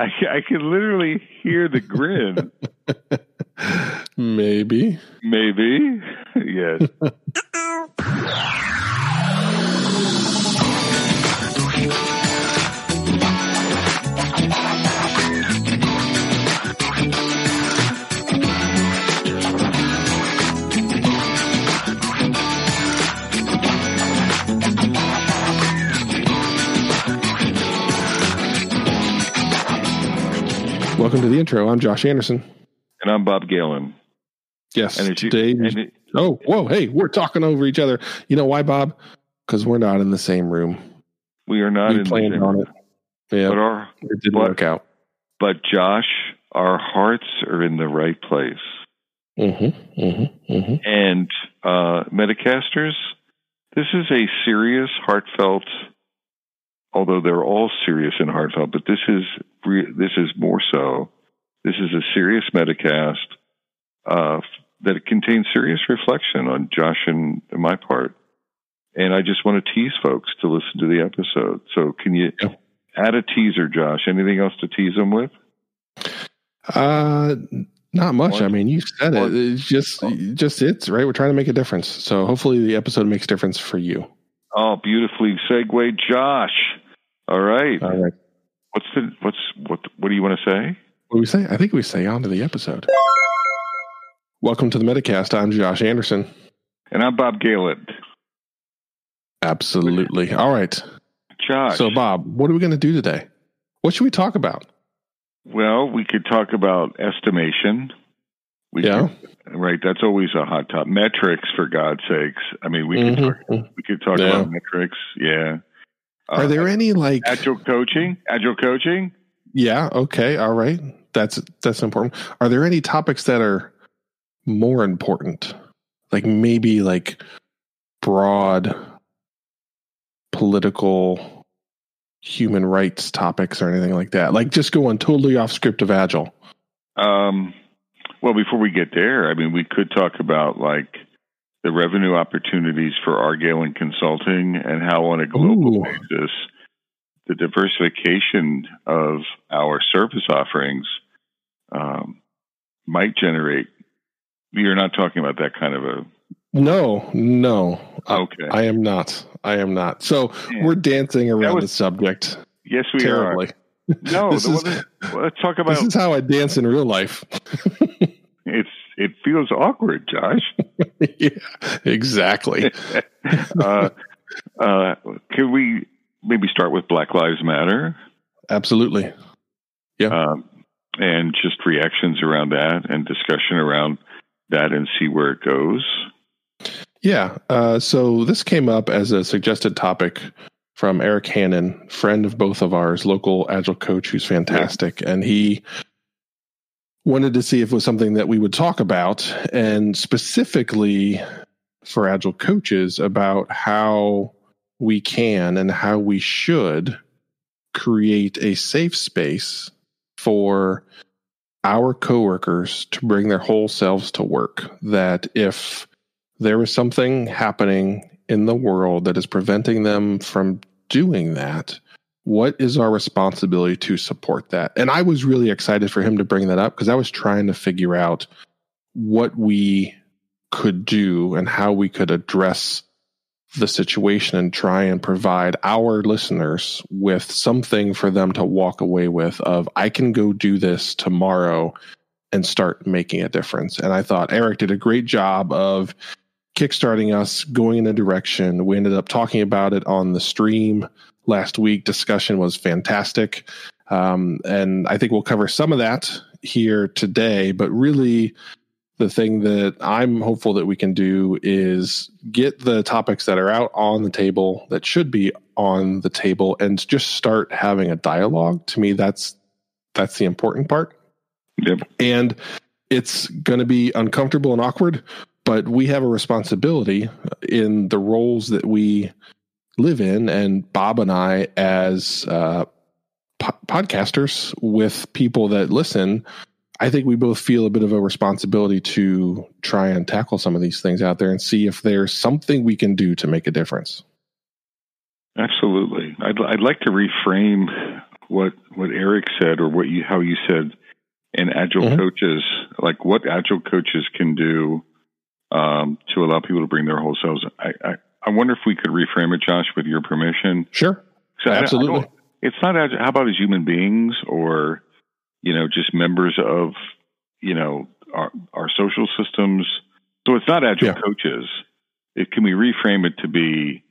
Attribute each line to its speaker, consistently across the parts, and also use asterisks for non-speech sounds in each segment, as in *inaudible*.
Speaker 1: I, I can literally hear the grin. *laughs*
Speaker 2: Maybe.
Speaker 1: Maybe. *laughs* yes. *laughs*
Speaker 2: Welcome to the intro. I'm Josh Anderson.
Speaker 1: And I'm Bob Galen.
Speaker 2: Yes.
Speaker 1: And it's you- and it-
Speaker 2: oh, whoa. Hey, we're talking over each other. You know why, Bob? Because we're not in the same room.
Speaker 1: we are not
Speaker 2: we
Speaker 1: in the same
Speaker 2: on it. Yeah.
Speaker 1: But our
Speaker 2: it didn't
Speaker 1: what-
Speaker 2: work out.
Speaker 1: but Josh, our hearts are in the right place.
Speaker 2: Mm-hmm. Mm-hmm. Mm-hmm.
Speaker 1: And uh, Metacasters, this is a serious, heartfelt. Although they're all serious and heartfelt, but this is this is more so. This is a serious Metacast uh, that contains serious reflection on Josh and my part. And I just want to tease folks to listen to the episode. So, can you
Speaker 2: Yeah.
Speaker 1: add a teaser, Josh? Anything else to tease them with?
Speaker 2: Uh, not much.
Speaker 1: Or-
Speaker 2: I mean, you said
Speaker 1: or-
Speaker 2: it. It's just, just it's right. We're trying to make a difference. So hopefully the episode makes difference for you.
Speaker 1: Oh, beautifully segued, Josh. All right.
Speaker 2: All right.
Speaker 1: What's the what's what what do you want to say?
Speaker 2: What do we say? I think we say on to the episode. Welcome to the Metacast. I'm Josh Anderson.
Speaker 1: And I'm Bob Galen.
Speaker 2: Absolutely. All right.
Speaker 1: Josh.
Speaker 2: So, Bob, what are we going to do today? What should we talk about?
Speaker 1: well, we could talk about estimation. We
Speaker 2: Yeah.
Speaker 1: could- right. That's always a hot topic. Metrics, for God's sakes. I mean, we could talk, we could talk
Speaker 2: Yeah.
Speaker 1: about metrics. Yeah.
Speaker 2: Are
Speaker 1: Uh,
Speaker 2: there any like?
Speaker 1: agile coaching? Agile coaching?
Speaker 2: Yeah. Okay. All right. That's that's important. Are there any topics that are more important? Like maybe like broad political human rights topics or anything like that. Like just going totally off script of agile.
Speaker 1: Um, well, before we get there, I mean, we could talk about like the revenue opportunities for RGalen Consulting and how, on a global
Speaker 2: Ooh.
Speaker 1: basis, the diversification of our service offerings um, might generate. You're not talking about that kind of a.
Speaker 2: No, no. I-
Speaker 1: Okay.
Speaker 2: I am not. I am not. So
Speaker 1: Yeah.
Speaker 2: we're dancing around
Speaker 1: was
Speaker 2: the subject
Speaker 1: yes, we
Speaker 2: terribly.
Speaker 1: are. *laughs* No,
Speaker 2: This is-
Speaker 1: let's talk about.
Speaker 2: This is how I dance in real life. *laughs*
Speaker 1: it's. It feels awkward, Josh. *laughs*
Speaker 2: yeah, exactly.
Speaker 1: uh, uh, could we maybe start with Black Lives Matter
Speaker 2: Absolutely.
Speaker 1: um, and just reactions around that and discussion around that and see where it goes?
Speaker 2: Yeah. Uh, so this came up as a suggested topic from Eric Hannon, friend of both of ours, local agile coach who's fantastic. And he wanted to see if it was something that we would talk about, and specifically for agile coaches about how we can and how we should create a safe space for our coworkers to bring their whole selves to work. That if there is something happening in the world that is preventing them from doing that, what is our responsibility to support that? And I was really excited for him to bring that up because I was trying to figure out what we could do and how we could address the situation and try and provide our listeners with something for them to walk away with of I can go do this tomorrow and start making a difference. And I thought Eric did a great job of kickstarting us going in a direction. We ended up talking about it on the stream last week. Discussion was fantastic. Um, and I think we'll cover some of that here today, but really the thing that I'm hopeful that we can do is get the topics that are out on the table that should be on the table and just start having a dialogue. To me, that's that's the important part.
Speaker 1: Yep.
Speaker 2: And it's going to be uncomfortable and awkward, but we have a responsibility in the roles that we live in. And Bob and I, as uh, po- podcasters with people that listen, I think we both feel a bit of a responsibility to try and tackle some of these things out there and see if there's something we can do to make a difference.
Speaker 1: Absolutely. I'd, I'd like to reframe what what Eric said or what you how you said and agile mm-hmm. coaches like what agile coaches can do um, to allow people to bring their whole selves. I, I, I wonder if we could reframe it, Josh, with your permission.
Speaker 2: Sure, absolutely.
Speaker 1: it's not. How about as human beings, or you know, just members of you know our our social systems. So it's not agile yeah. coaches. It can we reframe it to be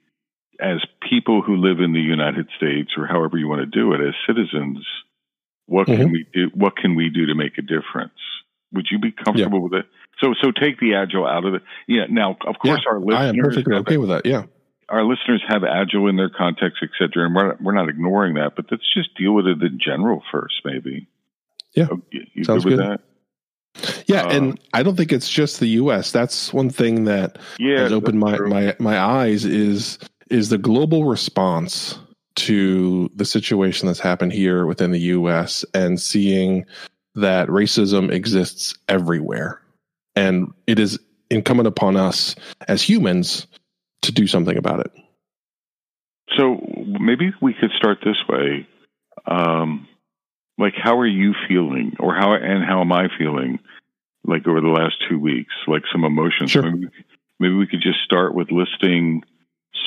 Speaker 1: as people who live in the United States, or however you want to do it, as citizens, what mm-hmm. can we do? What can we do to make a difference? Would you be comfortable yeah. with it? So, so take the agile out of it. Yeah. Now, of course, yeah, our listeners. I
Speaker 2: am perfectly okay with that. Yeah.
Speaker 1: Our listeners have agile in their context, et cetera, and we're not, we're not ignoring that. But let's just deal with it in general first, maybe.
Speaker 2: Yeah. Oh, you Sounds good with good. that? Yeah, uh, and I don't think it's just the U.S. That's one thing that yeah, has opened my, my my eyes is is the global response to the situation that's happened here within the US and seeing that racism exists everywhere. And it is incumbent upon us as humans to do something about it.
Speaker 1: So maybe we could start this way. Um, like, how are you feeling, or how and how am I feeling? Like over the last two weeks, like some emotions.
Speaker 2: Sure.
Speaker 1: Maybe, maybe we could just start with listing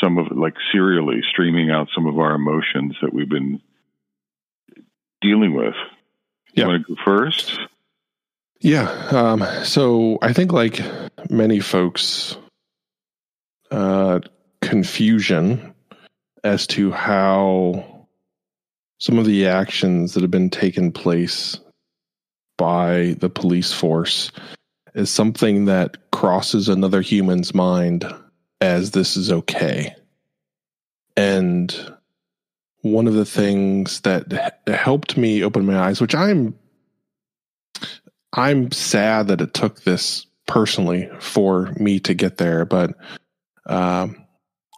Speaker 1: some of like serially streaming out some of our emotions that we've been dealing with. You yeah. want to go first?
Speaker 2: Yeah. Um, so I think, like many folks, uh, confusion as to how some of the actions that have been taken place by the police force is something that crosses another human's mind as this is okay. And one of the things that helped me open my eyes, which I'm I'm sad that it took this personally for me to get there, but um,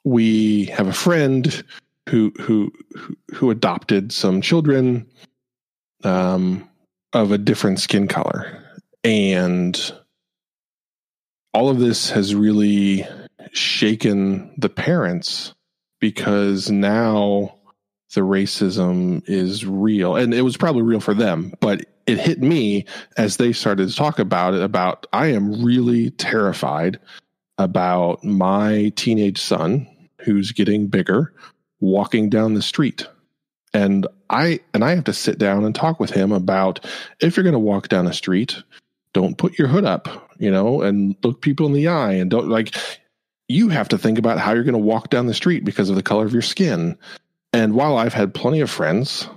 Speaker 2: we have a friend who who who adopted some children um, of a different skin color, and all of this has really shaken the parents because now the racism is real. And it was probably real for them but it hit me as they started to talk about it about i am really terrified about my teenage son who's getting bigger walking down the street and i and i have to sit down and talk with him about if you're going to walk down the street don't put your hood up you know and look people in the eye and don't like you have to think about how you're going to walk down the street because of the color of your skin. And while I've had plenty of friends,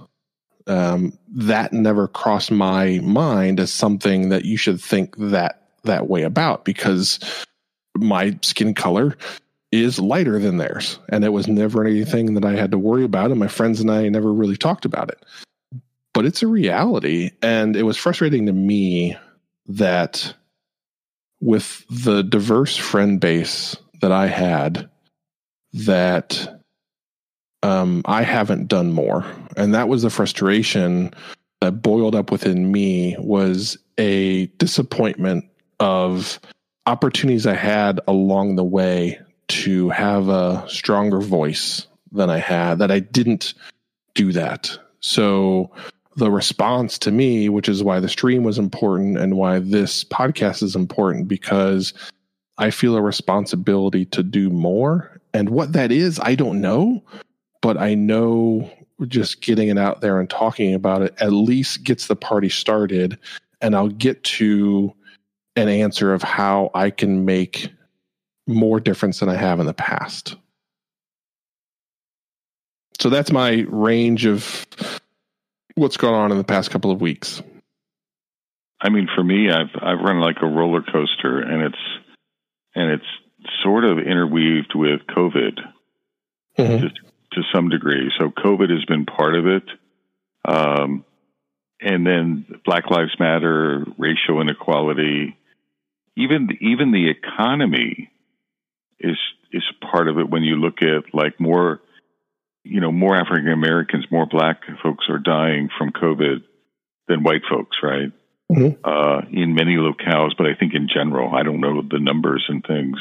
Speaker 2: um, that never crossed my mind as something that you should think that that way about because my skin color is lighter than theirs. And it was never anything that I had to worry about. And my friends and I never really talked about it. But it's a reality. And it was frustrating to me that with the diverse friend base that I had that um, I haven't done more. And that was the frustration that boiled up within me was a disappointment of opportunities I had along the way to have a stronger voice than I had, that I didn't do that. So the response to me, which is why the stream was important and why this podcast is important, because I feel a responsibility to do more. And what that is, I don't know, but I know just getting it out there and talking about it at least gets the party started. And I'll get to an answer of how I can make more difference than I have in the past. So that's my range of what's gone on in the past couple of weeks.
Speaker 1: I mean, for me, I've I've run like a roller coaster, and it's and it's sort of interweaved with COVID mm-hmm. to, to, some degree. So COVID has been part of it. Um, and then Black Lives Matter, racial inequality, even even the economy is is part of it. When you look at like more, you know, more African Americans, more Black folks are dying from COVID than white folks, right? mm-hmm. uh, in many locales, but I think in general, I don't know the numbers and things.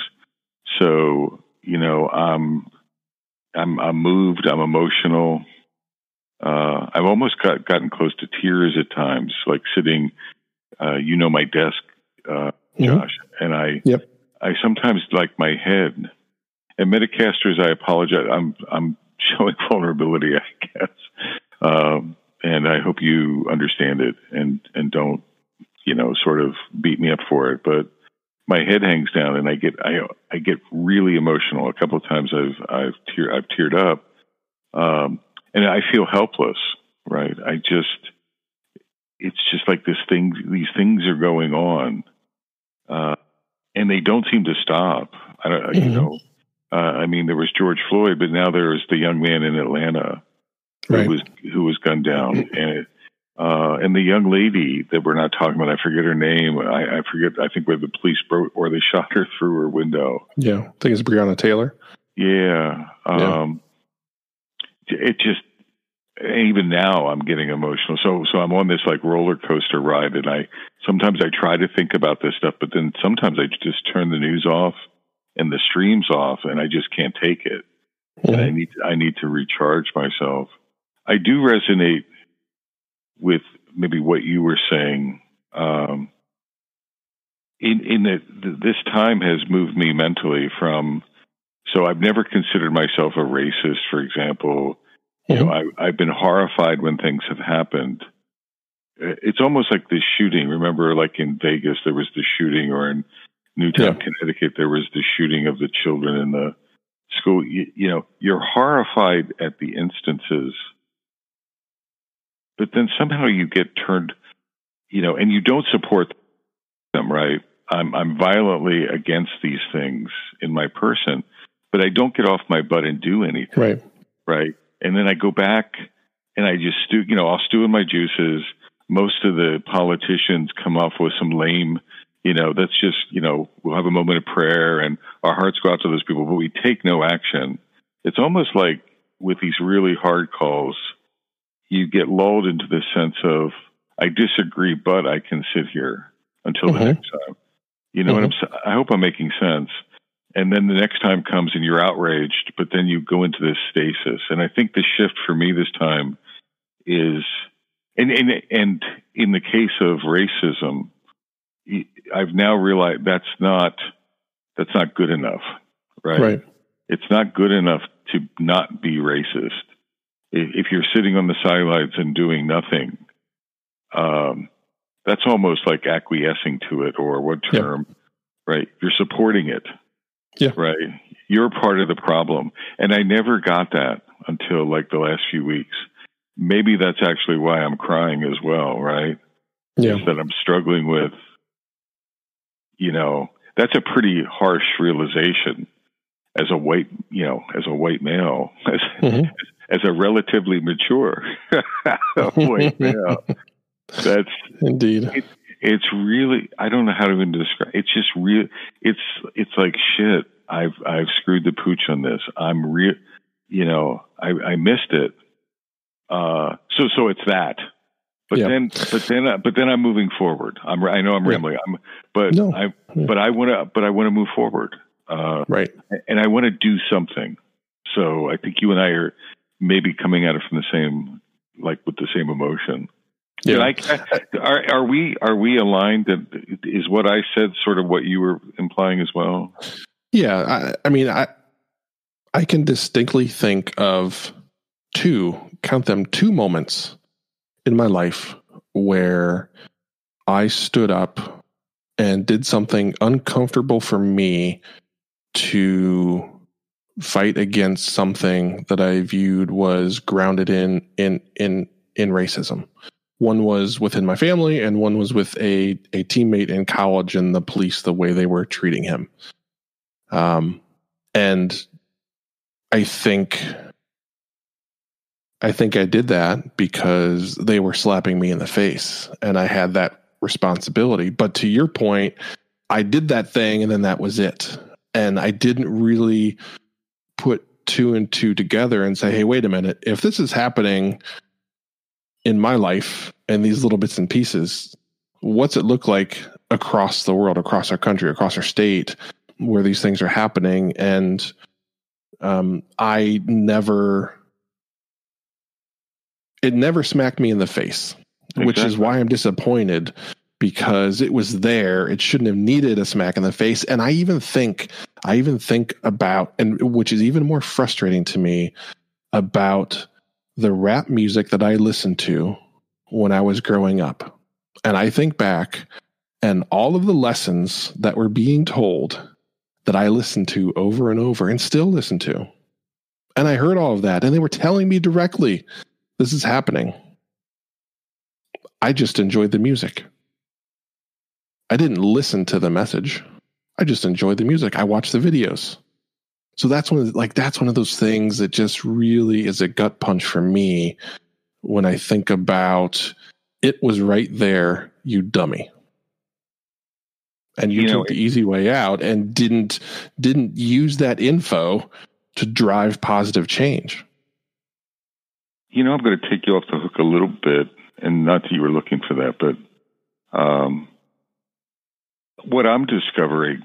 Speaker 1: So, you know, I'm, I'm, I'm moved, I'm emotional. Uh, I've almost got gotten close to tears at times, like sitting, uh, you know, my desk, uh,
Speaker 2: Mhm.
Speaker 1: Josh, and I,
Speaker 2: Yep.
Speaker 1: I sometimes like my head. And Metacasters, I apologize. I'm I'm *laughs* showing vulnerability, I guess, um, and I hope you understand it and and don't, you know, sort of beat me up for it. But my head hangs down, and I get I I get really emotional. A couple of times I've I've tear I've teared up, um, and I feel helpless. Right? I just it's just like this thing. These things are going on, uh, and they don't seem to stop. I don't, you
Speaker 2: Mhm.
Speaker 1: know. Uh, I mean, there was George Floyd, but now there is the young man in Atlanta
Speaker 2: Right.
Speaker 1: who was who was gunned down, and uh, and the young lady that we're not talking about. I forget her name. I, I forget. I think where the police broke or they shot her through her window.
Speaker 2: Yeah. I think it's Breonna Taylor.
Speaker 1: Yeah. Um, It just even now I'm getting emotional. So so I'm on this like roller coaster ride, and I sometimes I try to think about this stuff, but then sometimes I just turn the news off and the streams off, and I just can't take it. And I
Speaker 2: Mhm.
Speaker 1: need I need to recharge myself. I do resonate with maybe what you were saying. Um, in in that th- this time has moved me mentally from. So I've never considered myself a racist, for example. You know, I, I've been horrified when things have happened. Uh, It's almost like this shooting. Remember, like in Vegas, there was the shooting, or in Newtown, Connecticut, there was the shooting of the children in the school. You, you know, you're horrified at the instances, but then somehow you get turned, you know, and you don't support them, right? I'm I'm violently against these things in my person, but I don't get off my butt and do anything
Speaker 2: Right.
Speaker 1: right? And then I go back and I just stew, you know, I'll stew in my juices. Most of the politicians come off with some lame, you know, that's just, you know, we'll have a moment of prayer and our hearts go out to those people, but we take no action. It's almost like with these really hard calls, you get lulled into the sense of, I disagree, but I can sit here until the
Speaker 2: Mhm.
Speaker 1: next time. You know what I'm saying? I hope I'm making sense and then the next time comes and you're outraged, but then you go into this stasis. And I think the shift for me this time is, and and and in the case of racism, I've now realized that's not that's not good enough, right?
Speaker 2: Right.
Speaker 1: It's not good enough to not be racist. If you're sitting on the sidelines and doing nothing, um, that's almost like acquiescing to it, or what term, right? You're supporting it.
Speaker 2: Yeah.
Speaker 1: Right. You're part of the problem. And I never got that until like the last few weeks. Maybe that's actually why I'm crying as well, right?
Speaker 2: Yeah.
Speaker 1: Is that I'm struggling with, you know, that's a pretty harsh realization as a white, you know, as a white male, *laughs* as,
Speaker 2: Mhm.
Speaker 1: As a relatively mature *laughs* white *laughs* male. That's
Speaker 2: Indeed.
Speaker 1: it's really I don't know how to even describe. It's just real. It's it's like shit. I've I've screwed the pooch on this. I'm real. You know, I I missed it. Uh, so so it's that. But
Speaker 2: Yeah.
Speaker 1: then but then uh, but then I'm moving forward. I'm I know I'm
Speaker 2: Yeah.
Speaker 1: rambling. I'm but
Speaker 2: No.
Speaker 1: I
Speaker 2: Yeah.
Speaker 1: but I want to but I want to move forward. Uh,
Speaker 2: Right.
Speaker 1: and I want to do something. So I think you and I are maybe coming at it from the same like with the same emotion.
Speaker 2: Yeah.
Speaker 1: I- are, are we are we aligned? That is what I said, sort of what you were implying as well.
Speaker 2: Yeah, I, I mean, I I can distinctly think of two, count them, two moments in my life where I stood up and did something uncomfortable for me to fight against something that I viewed was grounded in in in in racism. One was within my family, and one was with a a teammate in college and the police, the way they were treating him. Um, and I think, I think I did that because they were slapping me in the face and I had that responsibility. But to your point, I did that thing and then that was it. And I didn't really put two and two together and say, hey, wait a minute. If this is happening in my life and these little bits and pieces, what's it look like across the world, across our country, across our state? where these things are happening and um, i never it never smacked me in the face, exactly. which is why I'm disappointed because it was there. It shouldn't have needed a smack in the face. And I even think, I even think about, and which is even more frustrating to me, about the rap music that I listened to when I was growing up. And I think back and all of the lessons that were being told that I listened to over and over and still listen to. And I heard all of that, and they were telling me directly, this is happening. I just enjoyed the music. I didn't listen to the message. I just enjoyed the music. I watched the videos. So that's one of, like that's one of those things that just really is a gut punch for me when I think about it was right there, you dummy. And you, you took know, the easy way out and didn't didn't use that info to drive positive change.
Speaker 1: You know, I'm going to take you off the hook a little bit, and not that you were looking for that, but um, what I'm discovering,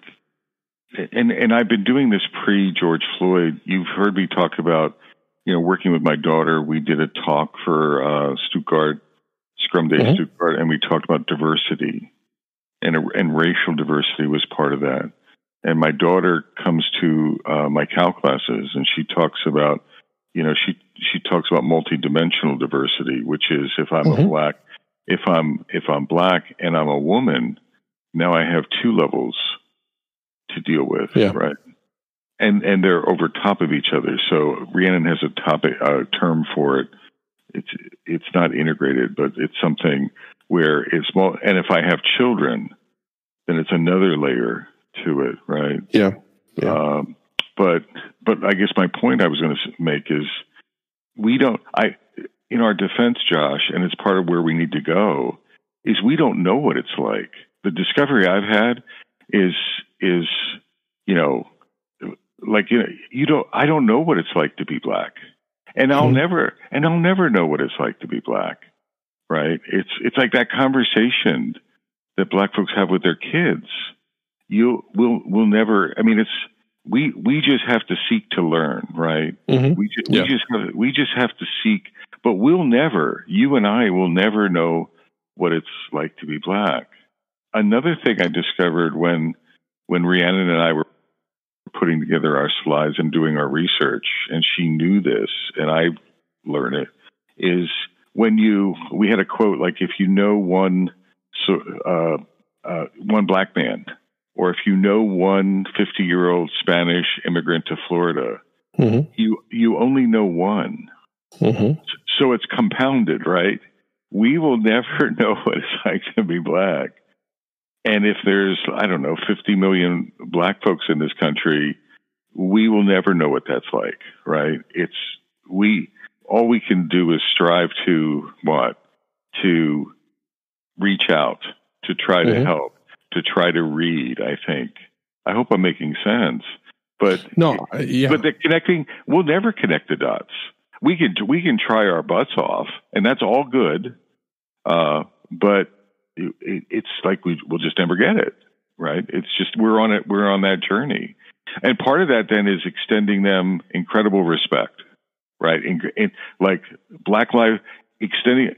Speaker 1: and and I've been doing this pre George Floyd. You've heard me talk about, you know, working with my daughter. We did a talk for uh, Stuttgart Scrum Day mm-hmm. Stuttgart, and we talked about diversity, and and racial diversity was part of that. And my daughter comes to uh, my Cal classes, and she talks about, you know, she she talks about multidimensional diversity, which is if I'm mm-hmm. a black, if I'm if I'm black and I'm a woman, now I have two levels to deal with, yeah. right? And and they're over top of each other. So Rhiannon has a topic a term for it. It's it's not integrated, but it's something where it's small. And if I have children, then it's another layer to it, right?
Speaker 2: Yeah. yeah.
Speaker 1: Um, but but I guess my point I was going to make is we don't. I in our defense, Josh, and it's part of where we need to go. Is we don't know what it's like the discovery I've had is is you know like you know you don't I don't know what it's like to be black, and I'll mm-hmm. never and I'll never know what it's like to be black. Right? It's it's like that conversation that black folks have with their kids. You will will never. I mean, it's we we just have to seek to learn, right? Mm-hmm. We just, yeah. we just have, we just have to seek, but we'll never. You and I will never know what it's like to be black another thing I discovered when when Rhiannon and I were putting together our slides and doing our research, and she knew this, and I learned it, is when you we had a quote like if you know one so uh, uh, one black man, or if you know one 50 year old Spanish immigrant to Florida, mm-hmm. you you only know one. Mm-hmm. So it's compounded, right? We will *laughs* never know what it's like to be black. And if there's, I don't know, 50 million black folks in this country, we will never know what that's like, right? It's, we, all we can do is strive to what? To reach out, to try mm-hmm. to help, to try to read, I think. I hope I'm making sense. But
Speaker 2: no, yeah.
Speaker 1: but the connecting, we'll never connect the dots. We can we can try our butts off, and that's all good. Uh, but it, it's like we will just never get it, right? It's just we're on it. We're on that journey, and part of that then is extending them incredible respect, right? In, in, like Black Lives extending.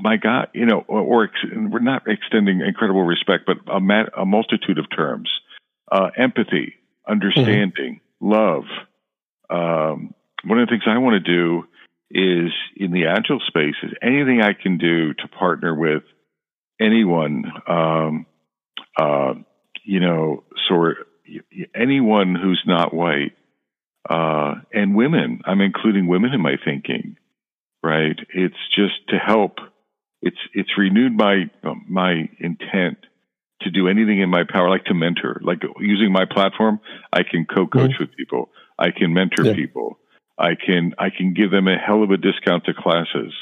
Speaker 1: My God, you know, or, or ex, we're not extending incredible respect, but a, mat, a multitude of terms: uh, empathy, understanding, mm-hmm. love. Um, one of the things I want to do is in the agile space is anything I can do to partner with anyone, um, uh, you know, sort anyone who's not white, uh, and women. I'm including women in my thinking, right? It's just to help. It's it's renewed my my intent to do anything in my power, like to mentor, like using my platform. I can co-coach mm-hmm. with people. I can mentor yeah. people. I can I can give them a hell of a discount to classes.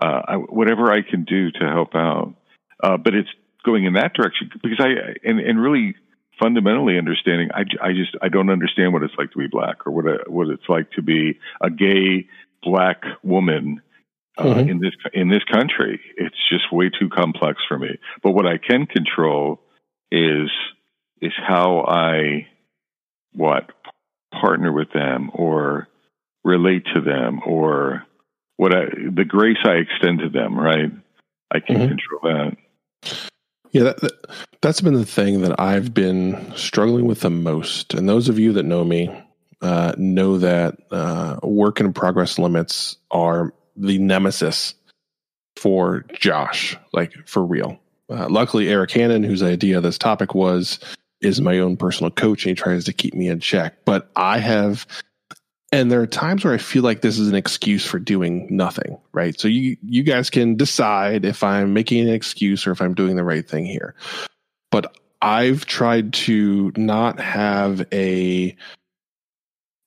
Speaker 1: Uh, I, whatever I can do to help out. Uh, but it's going in that direction because I and, and really fundamentally understanding I, I just I don't understand what it's like to be black or what a, what it's like to be a gay black woman uh, mm-hmm. in this in this country. It's just way too complex for me. But what I can control is is how I what partner with them or relate to them or what I, the grace I extend to them, right? I can mm-hmm. control that.
Speaker 2: Yeah, that, that, that's been the thing that I've been struggling with the most. And those of you that know me uh, know that uh, work in progress limits are the nemesis for Josh, like for real. Uh, luckily, Eric Hannon, whose idea this topic was, is my own personal coach and he tries to keep me in check. But I have and there are times where I feel like this is an excuse for doing nothing, right? So you you guys can decide if I'm making an excuse or if I'm doing the right thing here. But I've tried to not have a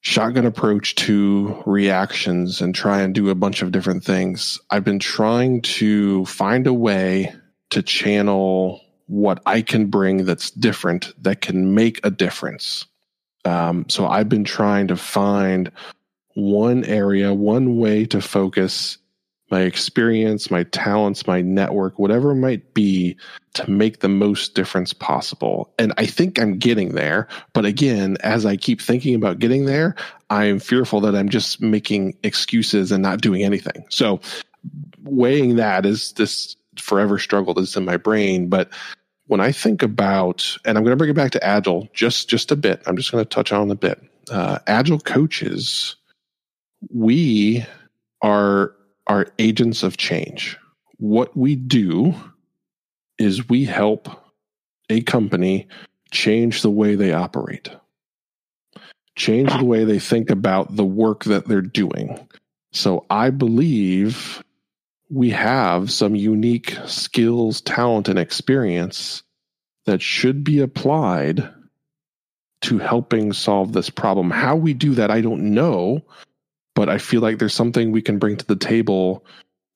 Speaker 2: shotgun approach to reactions and try and do a bunch of different things. I've been trying to find a way to channel what I can bring that's different that can make a difference. Um, so I've been trying to find one area, one way to focus my experience, my talents, my network, whatever it might be to make the most difference possible. And I think I'm getting there. But again, as I keep thinking about getting there, I'm fearful that I'm just making excuses and not doing anything. So weighing that is this forever struggle that's in my brain. But when I think about, and I'm going to bring it back to Agile just just a bit. I'm just going to touch on a bit. Uh, Agile coaches, we are are agents of change. What we do is we help a company change the way they operate, change the way they think about the work that they're doing. So I believe we have some unique skills, talent, and experience that should be applied to helping solve this problem. How we do that, I don't know, but I feel like there's something we can bring to the table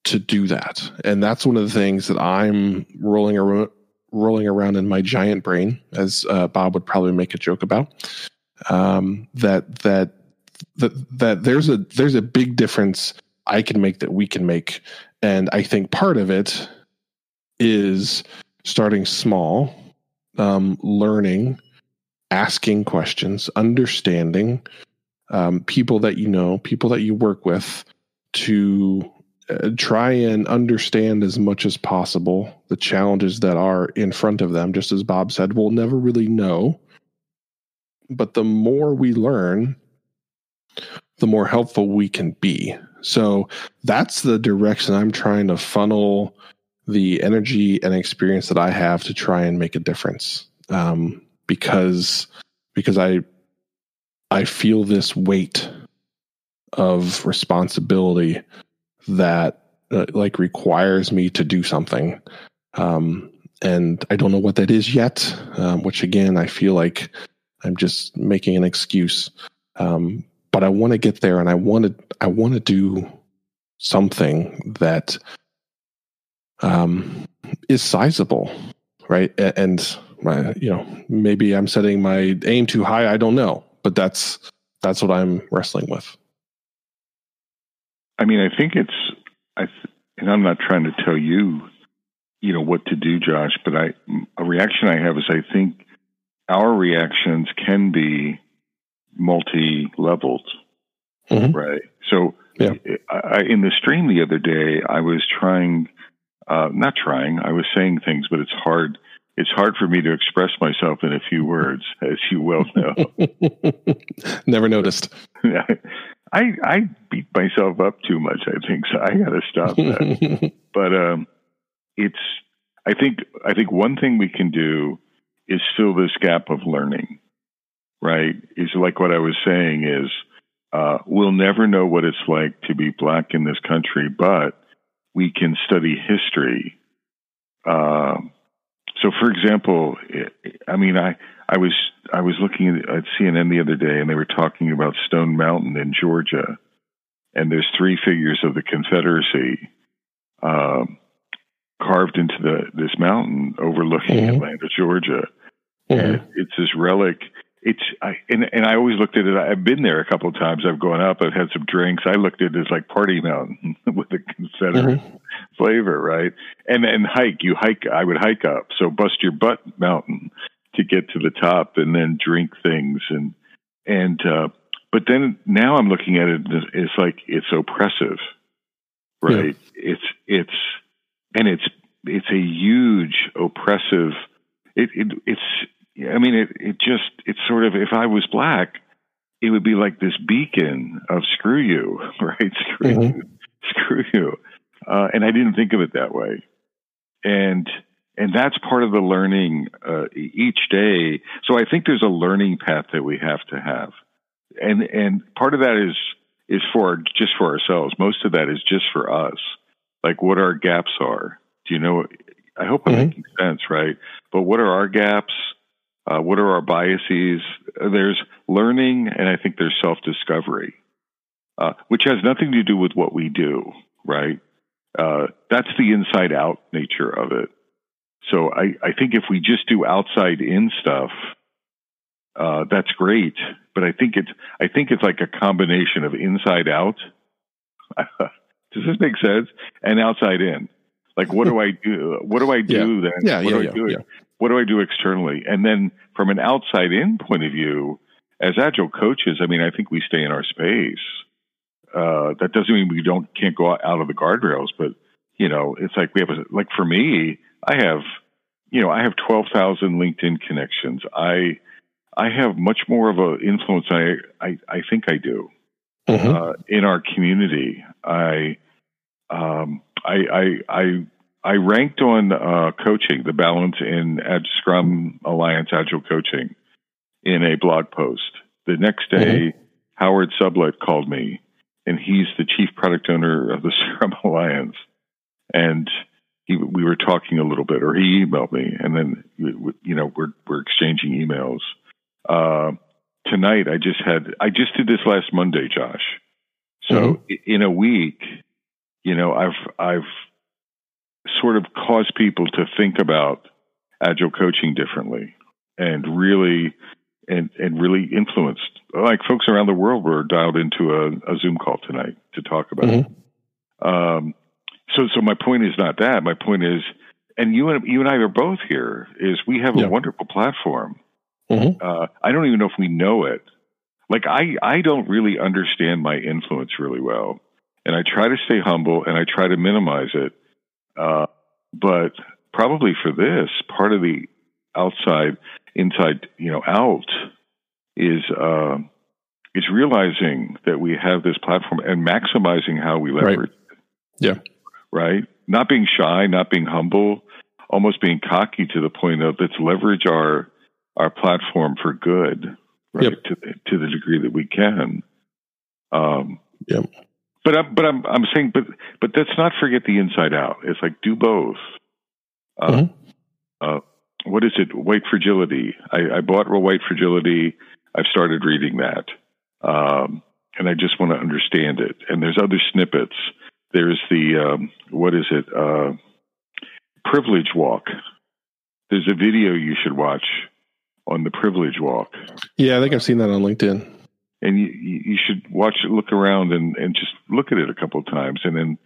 Speaker 2: to do that. And that's one of the things that I'm rolling around rolling around in my giant brain, as uh, Bob would probably make a joke about. Um, that that that that there's a there's a big difference I can make that we can make and I think part of it is starting small, um, learning, asking questions, understanding um, people that you know, people that you work with, to uh, try and understand as much as possible the challenges that are in front of them. Just as Bob said, we'll never really know. But the more we learn, the more helpful we can be. So that's the direction I'm trying to funnel the energy and experience that I have to try and make a difference. Um, because because I I feel this weight of responsibility that uh, like requires me to do something. Um, and I don't know what that is yet. Um, which again, I feel like I'm just making an excuse. Um, but I want to get there and I want to I want to do something that um, is sizable, right? And my, you know, maybe I'm setting my aim too high. I don't know, but that's that's what I'm wrestling with.
Speaker 1: I mean, I think it's I, and I'm not trying to tell you, you know, what to do, Josh. But I, a reaction I have is I think our reactions can be multi-leveled, mm-hmm. right? So, yeah. I, in the stream the other day, I was trying, uh, not trying, I was saying things, but it's hard. It's hard for me to express myself in a few words, as you well know. *laughs*
Speaker 2: Never noticed. *laughs*
Speaker 1: I I beat myself up too much. I think so. I got to stop that. *laughs* but um, it's. I think I think one thing we can do is fill this gap of learning right, is like what I was saying is uh, we'll never know what it's like to be black in this country, but we can study history. Uh, so, for example, I mean, I, I was I was looking at CNN the other day, and they were talking about Stone Mountain in Georgia, and there's three figures of the Confederacy um, carved into the this mountain overlooking mm-hmm. Atlanta, Georgia. Mm-hmm. And it's this relic it's I, and and I always looked at it. I've been there a couple of times. I've gone up. I've had some drinks. I looked at it as like party mountain *laughs* with a Confederate mm-hmm. flavor, right? And and hike. You hike. I would hike up. So bust your butt mountain to get to the top, and then drink things and and. uh But then now I'm looking at it. It's like it's oppressive, right? Yeah. It's it's and it's it's a huge oppressive. It, it it's I mean it it just it's sort of if I was black, it would be like this beacon of screw you, *laughs* right? Screw mm-hmm. you, screw you. Uh, and I didn't think of it that way. And and that's part of the learning uh, each day. So I think there's a learning path that we have to have, and and part of that is is for just for ourselves. Most of that is just for us, like what our gaps are. Do you know? I hope I'm mm-hmm. making sense, right? But what are our gaps? Uh, what are our biases? There's learning, and I think there's self discovery, uh, which has nothing to do with what we do, right? Uh, that's the inside out nature of it. So I, I think if we just do outside in stuff, uh, that's great. But I think it's I think it's like a combination of inside out. *laughs* Does this make sense? And outside in. Like what do I do? What do I do
Speaker 2: yeah.
Speaker 1: then?
Speaker 2: Yeah,
Speaker 1: what
Speaker 2: yeah,
Speaker 1: do I do?
Speaker 2: yeah.
Speaker 1: What do I do externally? And then from an outside in point of view, as agile coaches, I mean, I think we stay in our space. Uh, that doesn't mean we don't can't go out of the guardrails, but you know, it's like we have a, like for me, I have, you know, I have 12,000 LinkedIn connections. I, I have much more of an influence I, I, I think I do mm-hmm. uh, in our community. I, um, I, I, I, I ranked on uh, coaching, the balance in Ad Scrum Alliance Agile coaching in a blog post. The next day, mm-hmm. Howard Sublett called me, and he's the chief product owner of the *laughs* Scrum Alliance. And he, we were talking a little bit, or he emailed me, and then you know we're we're exchanging emails. Uh, tonight, I just had I just did this last Monday, Josh. So mm-hmm. in a week, you know, I've I've sort of caused people to think about agile coaching differently, and really and and really influenced. Like folks around the world were dialed into a, a Zoom call tonight to talk about mm-hmm. it. Um, so, so my point is not that. My point is, and you and you and I are both here. Is we have yeah. a wonderful platform. Mm-hmm. Uh, I don't even know if we know it. Like I, I don't really understand my influence really well, and I try to stay humble and I try to minimize it. Uh, but probably for this part of the outside, inside, you know, out is uh, is realizing that we have this platform and maximizing how we leverage. Right.
Speaker 2: Yeah
Speaker 1: right? Not being shy, not being humble, almost being cocky to the point of let's leverage our our platform for good, right? Yep. To to the degree that we can. Um,
Speaker 2: yep.
Speaker 1: But I'm but I'm I'm saying but but let's not forget the inside out. It's like do both. Uh, mm-hmm. uh, what is it? White fragility. I, I bought White Fragility. I've started reading that, um, and I just want to understand it. And there's other snippets there's the um, what is it? Uh, privilege walk. There's a video you should watch on the privilege walk.
Speaker 2: Yeah, I think I've seen that on LinkedIn.
Speaker 1: And you, you should watch it, look around, and, and just look at it a couple of times. And then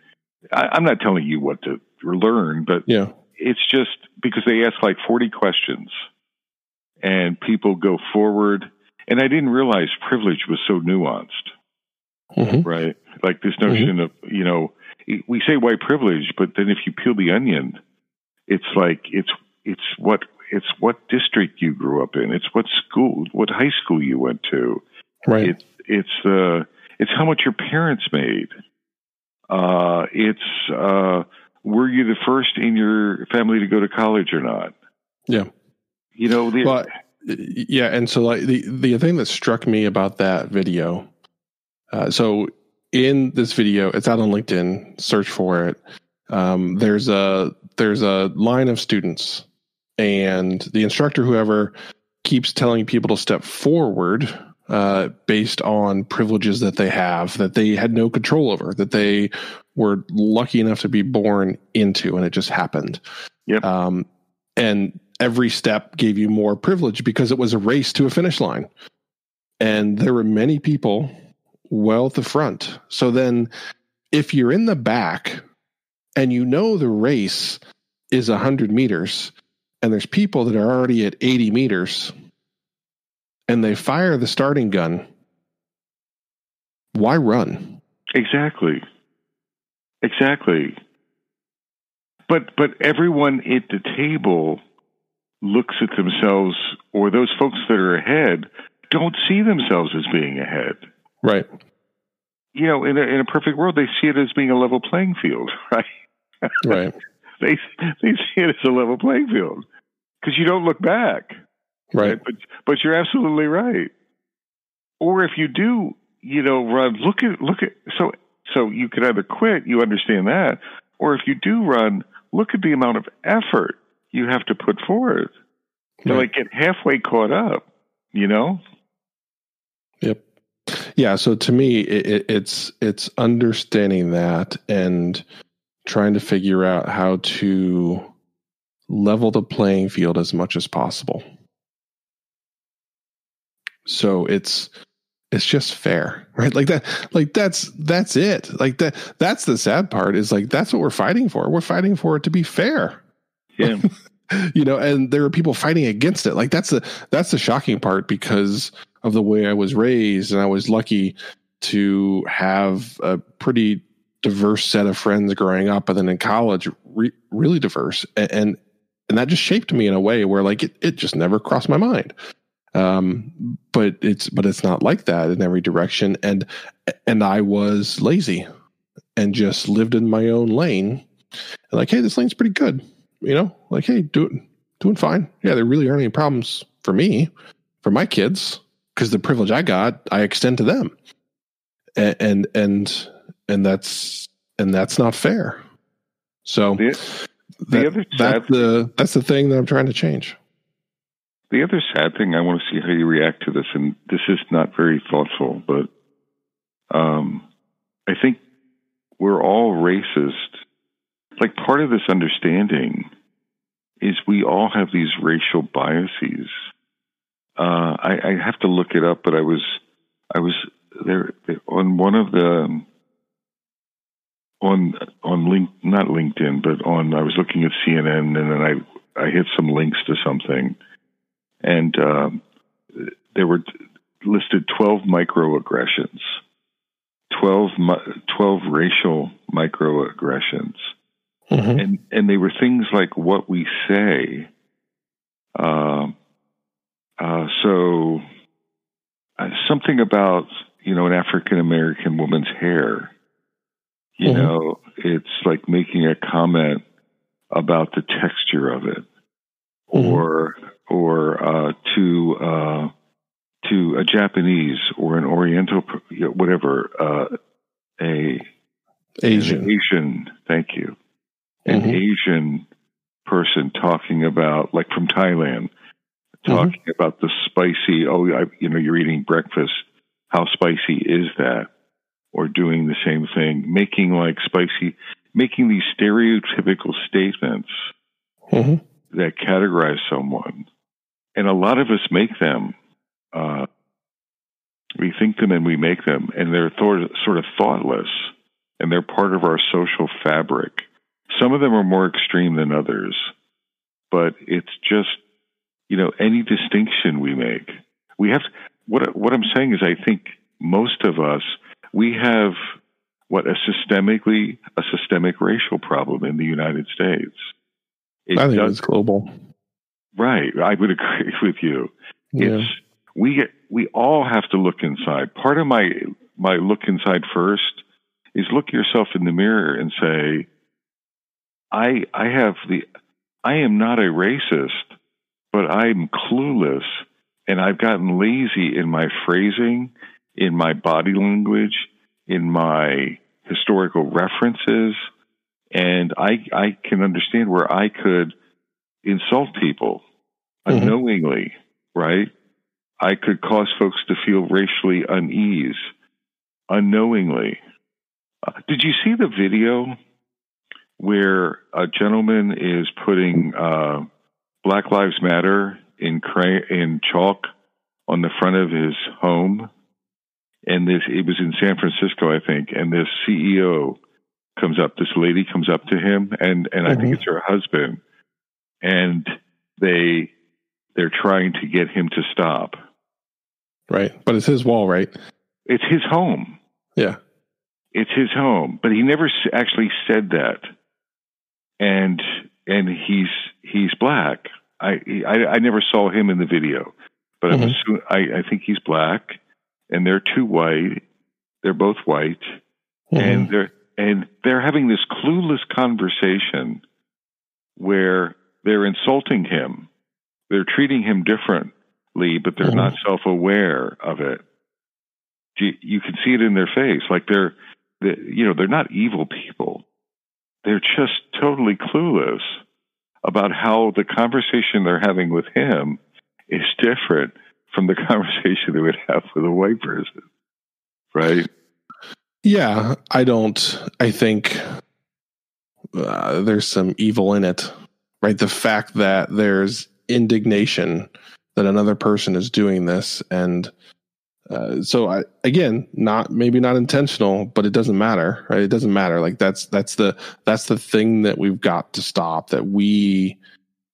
Speaker 1: I, I'm not telling you what to learn, but
Speaker 2: yeah,
Speaker 1: it's just because they ask like 40 questions, and people go forward. And I didn't realize privilege was so nuanced, mm-hmm. right? Like this notion mm-hmm. of you know we say white privilege, but then if you peel the onion, it's like it's it's what it's what district you grew up in. It's what school, what high school you went to.
Speaker 2: Right.
Speaker 1: It, it's uh, it's how much your parents made. Uh, it's uh, were you the first in your family to go to college or not?
Speaker 2: Yeah.
Speaker 1: You know. The,
Speaker 2: well, yeah, and so like the the thing that struck me about that video. Uh, so in this video, it's out on LinkedIn. Search for it. Um, there's a there's a line of students, and the instructor, whoever, keeps telling people to step forward uh, based on privileges that they have that they had no control over, that they were lucky enough to be born into, and it just happened.
Speaker 1: Yep.
Speaker 2: Um, and every step gave you more privilege because it was a race to a finish line. And there were many people well at the front. So then if you're in the back and you know the race is 100 meters and there's people that are already at 80 meters and they fire the starting gun, why run?
Speaker 1: Exactly. Exactly. But but everyone at the table looks at themselves, or those folks that are ahead don't see themselves as being ahead.
Speaker 2: Right.
Speaker 1: You know, in a, in a perfect world, they see it as being a level playing field, *laughs* right?
Speaker 2: Right.
Speaker 1: they they see it as a level playing field because you don't look back,
Speaker 2: Right.
Speaker 1: But but you're absolutely right. Or if you do, you know, run, look at look at so so you could either quit, you understand that, or if you do run, look at the amount of effort you have to put forth to
Speaker 2: Right.
Speaker 1: like get halfway caught up. You know?
Speaker 2: Yep. Yeah. So to me, it, it's it's understanding that and trying to figure out how to level the playing field as much as possible. So it's it's just fair, *laughs* right? Like that. Like that's that's it. Like that. That's the sad part. Is like that's what we're fighting for. We're fighting for it to be fair.
Speaker 1: Yeah. *laughs*
Speaker 2: you know and there are people fighting against it like that's the that's the shocking part because of the way i was raised and i was lucky to have a pretty diverse set of friends growing up and then in college re- really diverse and, and and that just shaped me in a way where like it, it just never crossed my mind um but it's but it's not like that in every direction and and i was lazy and just lived in my own lane and like hey this lane's pretty good you know, like, hey, do, doing fine. Yeah, there really aren't any problems for me, for my kids, because the privilege I got, I extend to them, and and and, and that's and that's not fair. So
Speaker 1: The, the
Speaker 2: that-
Speaker 1: other
Speaker 2: that's the that's the thing that I'm trying to change.
Speaker 1: The other sad thing, I want to see how you react to this, and this is not very thoughtful, but um, I think we're all racist. Like part of this understanding is we all have these racial biases. Uh, I, I have to look it up, but I was I was there on one of the on on link not LinkedIn, but on I was looking at CNN, and then I I hit some links to something and um, there were listed 12 microaggressions, 12, mi- 12 racial microaggressions.
Speaker 2: Mhm.
Speaker 1: And, and they were things like what we say. Um uh, so uh, something about, you know, an African American woman's hair, you
Speaker 2: Mhm.
Speaker 1: know, it's like making a comment about the texture of it
Speaker 2: Mhm.
Speaker 1: or or uh, to uh, to a Japanese or an Oriental, whatever, uh, a
Speaker 2: Asian.
Speaker 1: Asian, thank you, an
Speaker 2: Mhm.
Speaker 1: Asian person talking about, like from Thailand,
Speaker 2: Mm-hmm.
Speaker 1: talking about the spicy. Oh, I, you know, you're eating breakfast. How spicy is that? Or doing the same thing, making like spicy, making these stereotypical statements
Speaker 2: Mhm.
Speaker 1: that categorize someone. And a lot of us make them. Uh, we think them and we make them, and they're thought, sort of thoughtless, and they're part of our social fabric. Some of them are more extreme than others, but it's just, you know, any distinction we make. We have what what I'm saying is, I think most of us we have what a systemically a systemic racial problem in the United States. It
Speaker 2: I think
Speaker 1: does-
Speaker 2: it's global.
Speaker 1: Right. I would *laughs* agree with you.
Speaker 2: Yeah.
Speaker 1: It's we get we all have to look inside. Part of my my look inside first is look yourself in the mirror and say, I I have the I am not a racist, but I'm clueless and I've gotten lazy in my phrasing, in my body language, in my historical references, and I I can understand where I could insult people
Speaker 2: Mhm.
Speaker 1: unknowingly, right? I could cause folks to feel racially unease unknowingly. Uh, did you see the video where a gentleman is putting uh, Black Lives Matter in cray- in chalk on the front of his home? And this it was in San Francisco, I think, and this CEO comes up, this lady comes up to him and and I think
Speaker 2: Mhm.
Speaker 1: it's her husband and they they're trying to get him to stop.
Speaker 2: Right. But it's his wall, right?
Speaker 1: It's his home.
Speaker 2: Yeah.
Speaker 1: it's his home, but he never actually said that. And and he's he's black. I I, I never saw him in the video, but mm-hmm. I'm assuming, I I think he's black, and they're two white. They're both white, mm-hmm. and they're and they're having this clueless conversation where they're insulting him. They're treating him differently, but they're mm-hmm. not self aware of it. You, you, can see it in their face. Like they're, they, you know, they're not evil people. They're just totally clueless about how the conversation they're having with him is different from the *laughs* conversation they would have with a white person. Right?
Speaker 2: Yeah, I don't. I think uh, there's some evil in it, right? The fact that there's indignation that another person is doing this, and uh, so I again, not maybe not intentional, but it doesn't matter, right? It doesn't matter. Like that's that's the that's the thing that we've got to stop. That we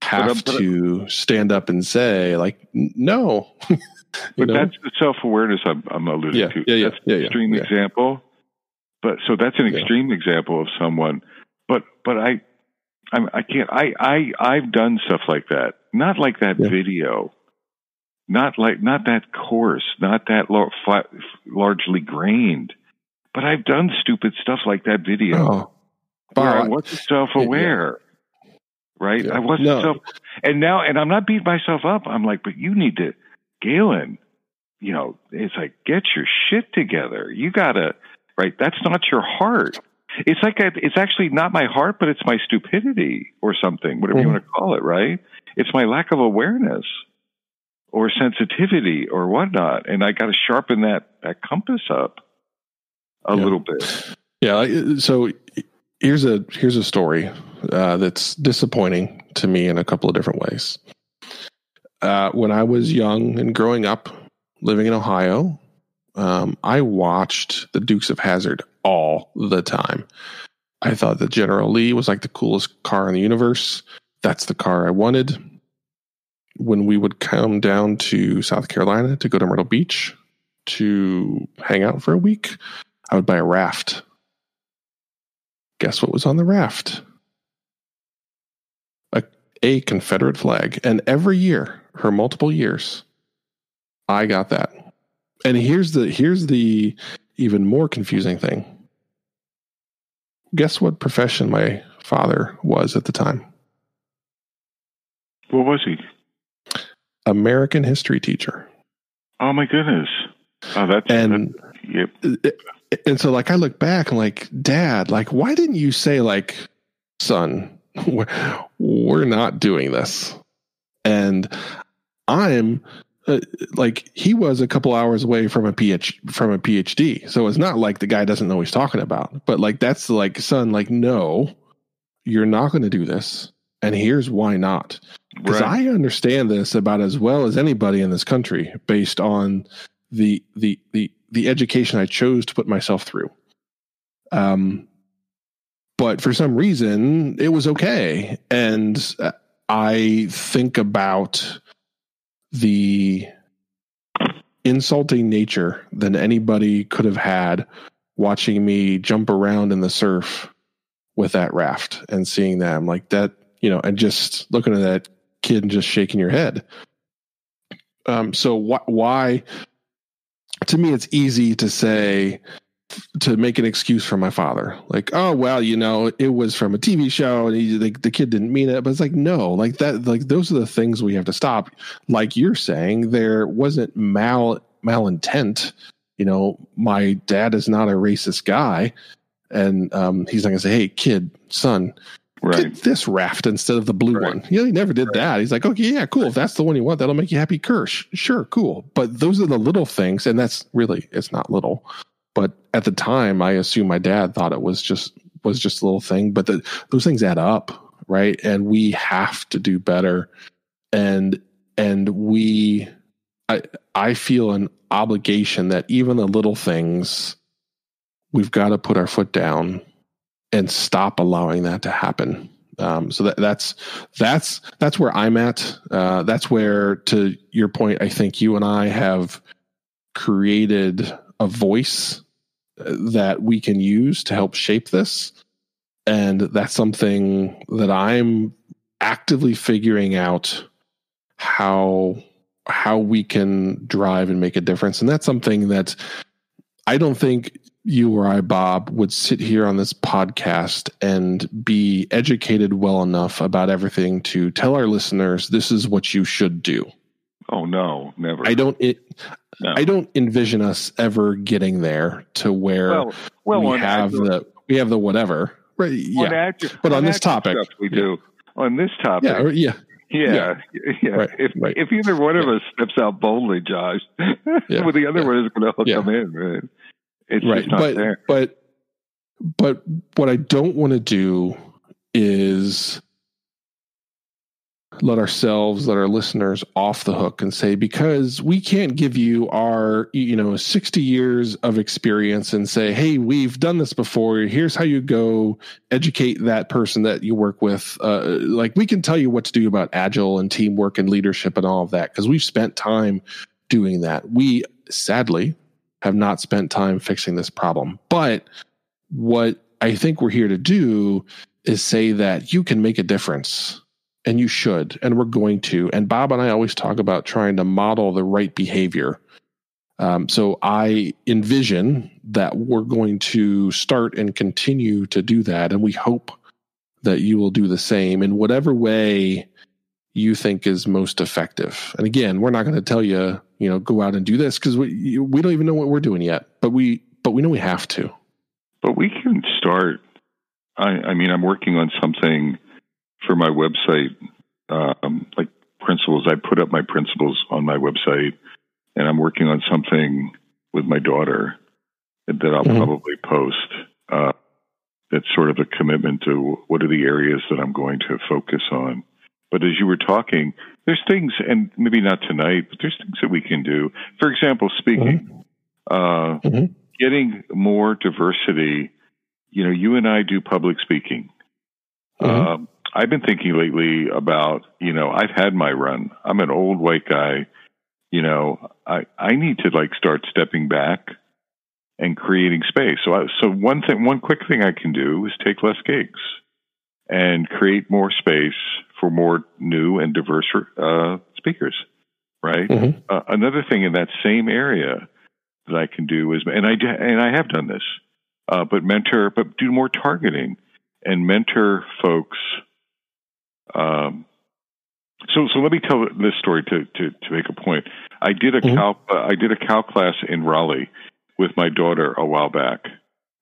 Speaker 2: have but, but, to stand up and say, like, no. *laughs*
Speaker 1: but know? that's the self awareness I'm, I'm alluding
Speaker 2: yeah,
Speaker 1: to.
Speaker 2: Yeah, yeah,
Speaker 1: that's
Speaker 2: yeah,
Speaker 1: extreme
Speaker 2: yeah.
Speaker 1: example. But so that's an extreme example of someone. But but I I'm, I can't I I I've done stuff like that. Not like that yeah. video. Not like not that coarse. Not that lar- flat, largely grained. But I've done stupid stuff like that video. Oh. Where I wasn't self aware. Yeah. Right? I wasn't no. self and now and I'm not beating myself up. I'm like, but you need to Galen, you know, it's like get your shit together. You gotta right? That's not your heart. It's like a, it's actually not my heart, but it's my stupidity or something, whatever mm-hmm. you want to call it, right? It's my lack of awareness or sensitivity or whatnot, and I got to sharpen that that compass up a
Speaker 2: yeah.
Speaker 1: little bit.
Speaker 2: Yeah. So here's a here's a story uh, that's disappointing to me in a couple of different ways. Uh, when I was young and growing up, living in Ohio, um, I watched the Dukes of Hazzard all the time. I thought that General Lee was like the coolest car in the universe. That's the car I wanted. When we would come down to South Carolina to go to Myrtle Beach to hang out for a week, I would buy a raft. Guess what was on the raft? A, a Confederate flag. And every year, for multiple years, I got that and here's the here's the even more confusing thing. Guess what profession my father was at the time?
Speaker 1: What was he?
Speaker 2: American history teacher.
Speaker 1: Oh my goodness. Oh, that's
Speaker 2: and
Speaker 1: that, yep.
Speaker 2: And so, like, I look back and like, Dad, like, why didn't you say, like, son, *laughs* we're, we're not doing this? And I'm uh, like he was a couple hours away from a PhD from a PhD. So it's not like the guy doesn't know what he's talking about. But like that's like son, like no, you're not going to do this, and here's why not. Because right. I understand this about as well as anybody in this country, based on the the the the education I chose to put myself through. Um, but for some reason, it was okay, and uh, I think about the insulting nature than anybody could have had watching me jump around in the surf with that raft and seeing them like that, you know, and just looking at that kid and just shaking your head. Um, so wh- why, to me, it's easy to say, to make an excuse for my father. Like, oh well, you know, it was from a TV show, and he, the, the kid didn't mean it. But it's like, no, like that, like those are the things we have to stop. Like you're saying, there wasn't mal malintent. You know, my dad is not a racist guy, and um, he's not gonna say, "Hey, kid, son."
Speaker 1: Right.
Speaker 2: Get this raft instead of the blue right. one. Yeah, he never did right. that. He's like, okay, yeah, cool. If that's the one you want, that'll make you happy. Kirsch, sure, cool. But those are the little things, and that's really it's not little but at the time, I assume my dad thought it was just was just a little thing. But the, those things add up, right? And we have to do better. And and we, I I feel an obligation that even the little things, we've got to put our foot down and stop allowing that to happen. Um, so that, that's that's that's where I'm at. Uh, that's where, to your point, I think you and I have created a voice that we can use to help shape this. And that's something that I'm actively figuring out how how we can drive and make a difference. And that's something that I don't think you or I, Bob, would sit here on this podcast and be educated well enough about everything to tell our listeners this is what you should do.
Speaker 1: Oh no, never.
Speaker 2: I don't. It, no. I don't envision us ever getting there to where well, well, we have the we have the whatever. Right? Yeah. but on, on this topic,
Speaker 1: we do. On this topic,
Speaker 2: yeah,
Speaker 1: yeah. Yeah, yeah. yeah. Right, if right. if either one of us steps out boldly, Josh, *laughs* yeah, well, the other one is going to hook them in. Right? It's right.
Speaker 2: but,
Speaker 1: there.
Speaker 2: But but what I don't want to do is let ourselves, let our listeners off the hook and say, because we can't give you our, you know, 60 years of experience and say, hey, we've done this before. Here's how you go educate that person that you work with. Uh, like we can tell you what to do about agile and teamwork and leadership and all of that because we've spent time doing that. We sadly have not spent time fixing this problem. But what I think we're here to do is say that you can make a difference and you should, and we're going to. And Bob and I always talk about trying to model the right behavior. Um, so I envision that we're going to start and continue to do that. And we hope that you will do the same in whatever way you think is most effective. And again, we're not going to tell you, you know, go out and do this because we we don't even know what we're doing yet. But we but we know we have to.
Speaker 1: But we can start. I, I mean, I'm working on something for my website, um, like principles. I put up my principles on my website, and I'm working on something with my daughter that I'll mm-hmm. probably post. Uh, that's sort of a commitment to what are the areas that I'm going to focus on but as you were talking, there's things, and maybe not tonight, but there's things that we can do. For example, speaking, mm-hmm. Uh, mm-hmm. getting more diversity. You know, you and I do public speaking. Mm-hmm. I've been thinking lately about, you know, I've had my run. I'm an old white guy. You know, I, I need to like start stepping back and creating space. So, I, so one thing, one quick thing I can do is take less gigs and create more space for more new and diverse uh, speakers, right? Mm-hmm. Uh, another thing in that same area that I can do is, and I and I have done this, uh, but mentor, but do more targeting and mentor folks. Um, so, so let me tell this story to to, to make a point. I did a mm-hmm. cal uh, I did a cal class in Raleigh with my daughter a while back,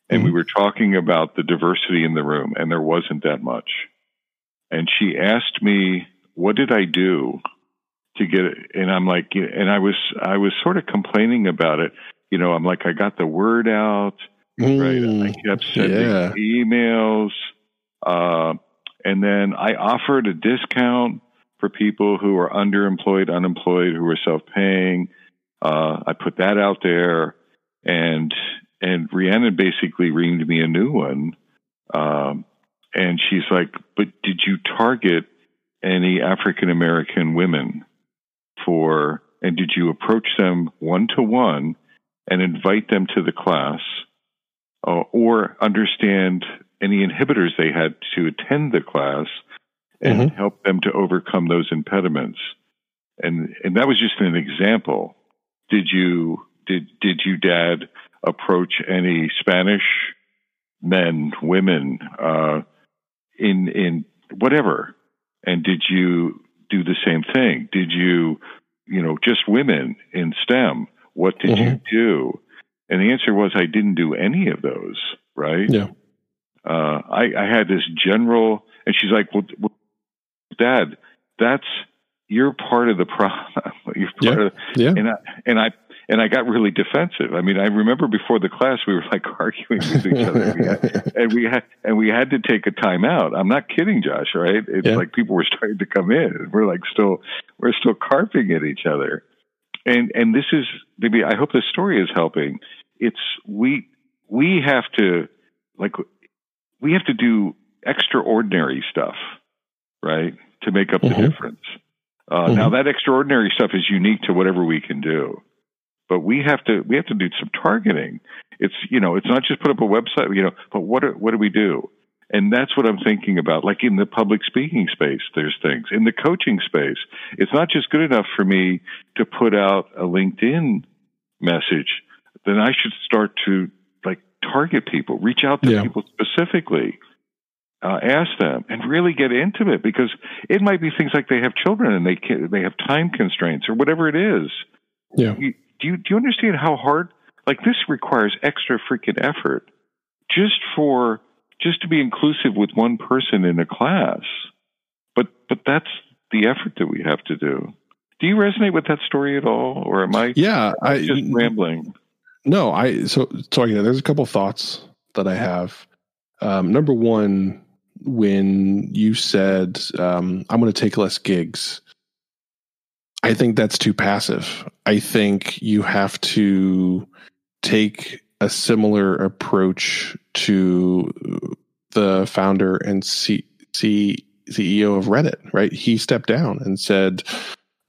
Speaker 1: and mm-hmm. we were talking about the diversity in the room, and there wasn't that much. And she asked me, "What did I do to get it?" And I'm like, and I was I was sort of complaining about it. You know, I'm like, I got the word out, mm, right? I kept sending yeah. emails, uh, and then I offered a discount for people who are underemployed, unemployed, who are self-paying. Uh, I put that out there, and and Rhiannon basically reamed me a new one. Um, and she's like, But did you target any African American women for, and did you approach them one to one and invite them to the class uh, or understand any inhibitors they had to attend the class and mm-hmm. help them to overcome those impediments? And, and that was just an example. Did you, did, did you, dad, approach any Spanish men, women, uh, in in whatever? And did you do the same thing? Did you, you know, just women in STEM? What did mm-hmm. you do? And the answer was I didn't do any of those. Right?
Speaker 2: Yeah.
Speaker 1: Uh, I, I had this general, and she's like, "Well, well Dad, that's you're part of the problem. *laughs* you're part yeah. of,
Speaker 2: yeah.
Speaker 1: And I and I and I got really defensive. I mean, I remember before the class we were like *laughs* arguing with each other, we had, *laughs* and we had and we had to take a time out. I'm not kidding, Josh. Right? It's yeah. like people were starting to come in. We're like still we're still carping at each other, and and this is maybe I hope this story is helping. It's we we have to like we have to do extraordinary stuff, right, to make up mm-hmm. the difference. Uh, mm-hmm. Now that extraordinary stuff is unique to whatever we can do but we have to we have to do some targeting. It's you know it's not just put up a website, you know, but what are, what do we do? And that's what I'm thinking about. Like in the public speaking space, there's things. In the coaching space, it's not just good enough for me to put out a LinkedIn message. Then I should start to target people, reach out to yeah. people specifically, uh, ask them, and really get intimate because it might be things like they have children and they can, they have time constraints or whatever it is.
Speaker 2: Yeah.
Speaker 1: You, do you do you understand how hard? Like this requires extra freaking effort just for just to be inclusive with one person in a class. But but that's the effort that we have to do. Do you resonate with that story at all, or am I?
Speaker 2: Yeah, I
Speaker 1: just rambling.
Speaker 2: No, I so sorry. There's a couple thoughts that I have. Um, number one, when you said um, I'm going to take less gigs, I think that's too passive. I think you have to take a similar approach to the founder and C, C, CEO of Reddit, right? He stepped down and said,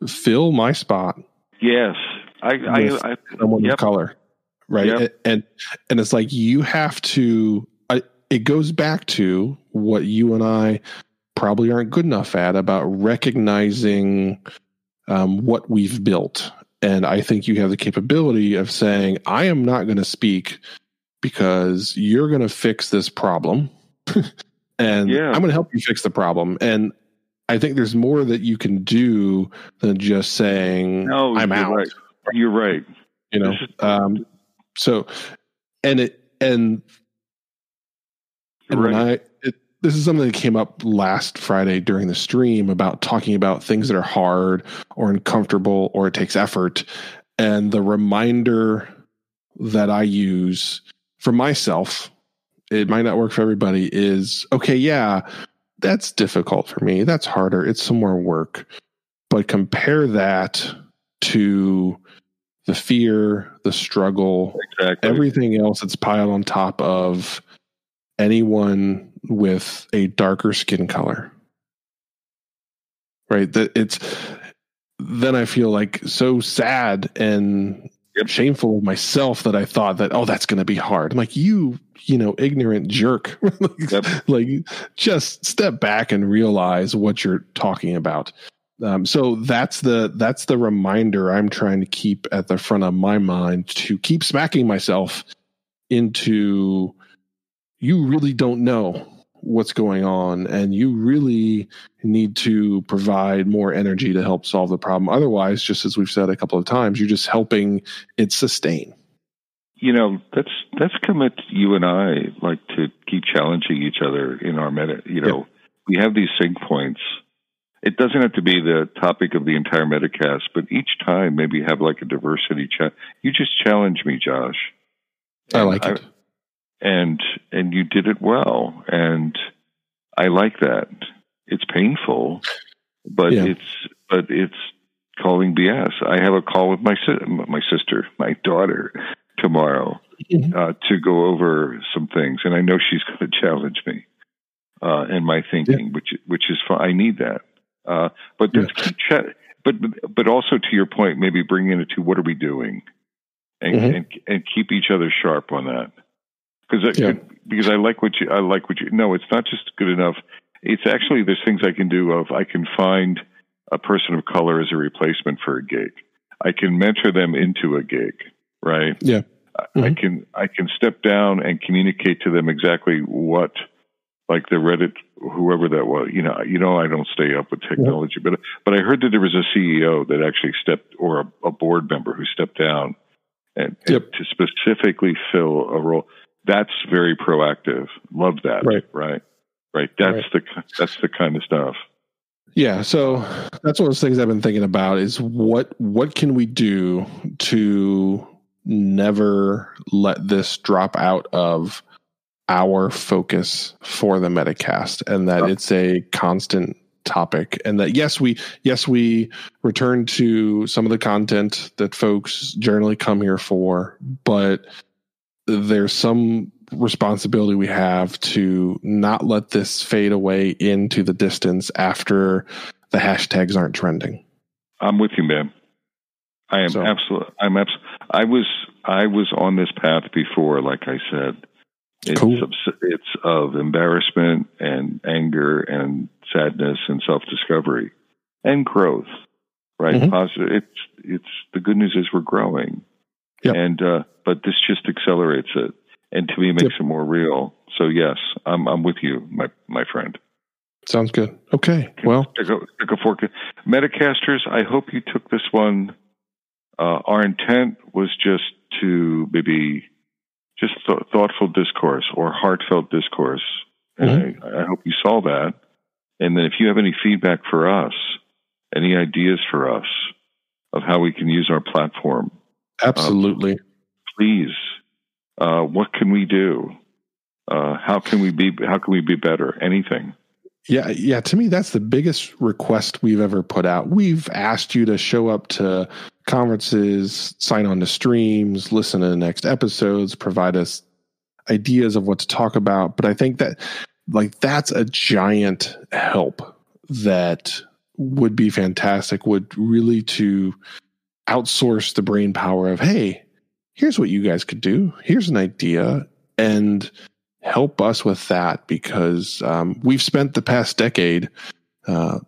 Speaker 2: fill my spot.
Speaker 1: Yes. I, I, I
Speaker 2: someone yep. of color. Right. Yep. And, and it's like, you have to, I, it goes back to what you and I probably aren't good enough at about recognizing um, what we've built and I think you have the capability of saying, I am not going to speak because you're going to fix this problem. *laughs* and yeah. I'm going to help you fix the problem. And I think there's more that you can do than just saying, no, I'm out.
Speaker 1: Right. You're right.
Speaker 2: You know, um, so, and it, and, and right. when I, this is something that came up last Friday during the stream about talking about things that are hard or uncomfortable or it takes effort. And the reminder that I use for myself, it might not work for everybody, is okay, yeah, that's difficult for me. That's harder. It's some more work. But compare that to the fear, the struggle, exactly. everything else that's piled on top of anyone with a darker skin color. Right? That it's then I feel like so sad and yep. shameful of myself that I thought that, oh, that's going to be hard. I'm like, you, you know, ignorant jerk. *laughs* like, yep. like, just step back and realize what you're talking about. Um, so that's the that's the reminder I'm trying to keep at the front of my mind to keep smacking myself into you really don't know what's going on and you really need to provide more energy to help solve the problem. Otherwise just as we've said a couple of times you're just helping it sustain.
Speaker 1: You know that's that's commit you and i like to keep challenging each other in our meta you know. Yeah. we have these sync points it doesn't have to be the topic of the entire metacast but each time maybe have like a diversity chat you just challenge me josh
Speaker 2: i like it
Speaker 1: and and you did it well and i like that it's painful but yeah. it's but it's calling bs i have a call with my my sister my daughter tomorrow mm-hmm. uh, to go over some things and i know she's going *laughs* to challenge me uh, in my thinking yeah. which which is fine i need that uh, but yeah. chat but but also to your point maybe bringing it to what are we doing and, mm-hmm. and and keep each other sharp on that because yeah. because I like what you I like what you no it's not just good enough it's actually there's things I can do of I can find a person of color as a replacement for a gig I can mentor them into a gig right
Speaker 2: yeah
Speaker 1: mm-hmm. I can I can step down and communicate to them exactly what like the Reddit whoever that was you know you know I don't stay up with technology yeah. but but I heard that there was a CEO that actually stepped or a, a board member who stepped down and, yep. and to specifically fill a role that's very proactive. Love that. Right. Right. Right. That's right. the that's the kind of stuff.
Speaker 2: Yeah, so that's one of those things I've been thinking about is what what can we do to never let this drop out of our focus for the metacast and that it's a constant topic and that yes we yes we return to some of the content that folks generally come here for but there's some responsibility we have to not let this fade away into the distance after the hashtags aren't trending.
Speaker 1: I'm with you, man. I am so. absolutely. I'm abs- I was I was on this path before, like I said. It's cool. of, it's of embarrassment and anger and sadness and self discovery and growth. Right, mm-hmm. positive. It's it's the good news is we're growing, yep. and uh, but this just accelerates it, and to me makes yep. it more real. So yes, I'm I'm with you, my my friend.
Speaker 2: Sounds good. Okay. Well,
Speaker 1: take a, take a fork. Metacasters, I hope you took this one. Uh, our intent was just to maybe just th- thoughtful discourse or heartfelt discourse. And mm-hmm. I, I hope you saw that. And then if you have any feedback for us, any ideas for us of how we can use our platform,
Speaker 2: absolutely.
Speaker 1: please, uh, what can we do? Uh, how can we be? How can we be better? Anything.
Speaker 2: Yeah, yeah. To me, that's the biggest request we've ever put out. We've asked you to show up to conferences, sign on to streams, listen to the next episodes, provide us ideas of what to talk about. But I think that, like, that's a giant help that would be fantastic. Would really to outsource the brain power of, hey, here's what you guys could do. Here's an idea, and help us with that because um, we've spent the past decade uh,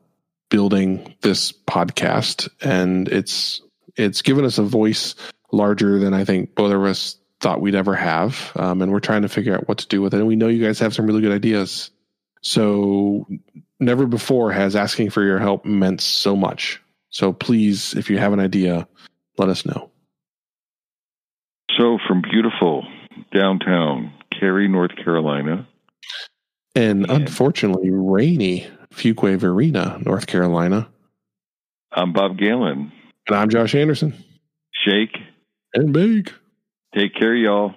Speaker 2: building this podcast, and it's it's given us a voice larger than I think both of us thought we'd ever have, um, and we're trying to figure out what to do with it. And we know you guys have some really good ideas, so never before has asking for your help meant so much. So please, if you have an idea, let us know.
Speaker 1: So from beautiful downtown Cary, North Carolina.
Speaker 2: And, and unfortunately, rainy Fuquay Varina, North Carolina.
Speaker 1: I'm Bob Galen.
Speaker 2: And I'm Josh Anderson.
Speaker 1: Shake.
Speaker 2: And bake.
Speaker 1: Take care, y'all.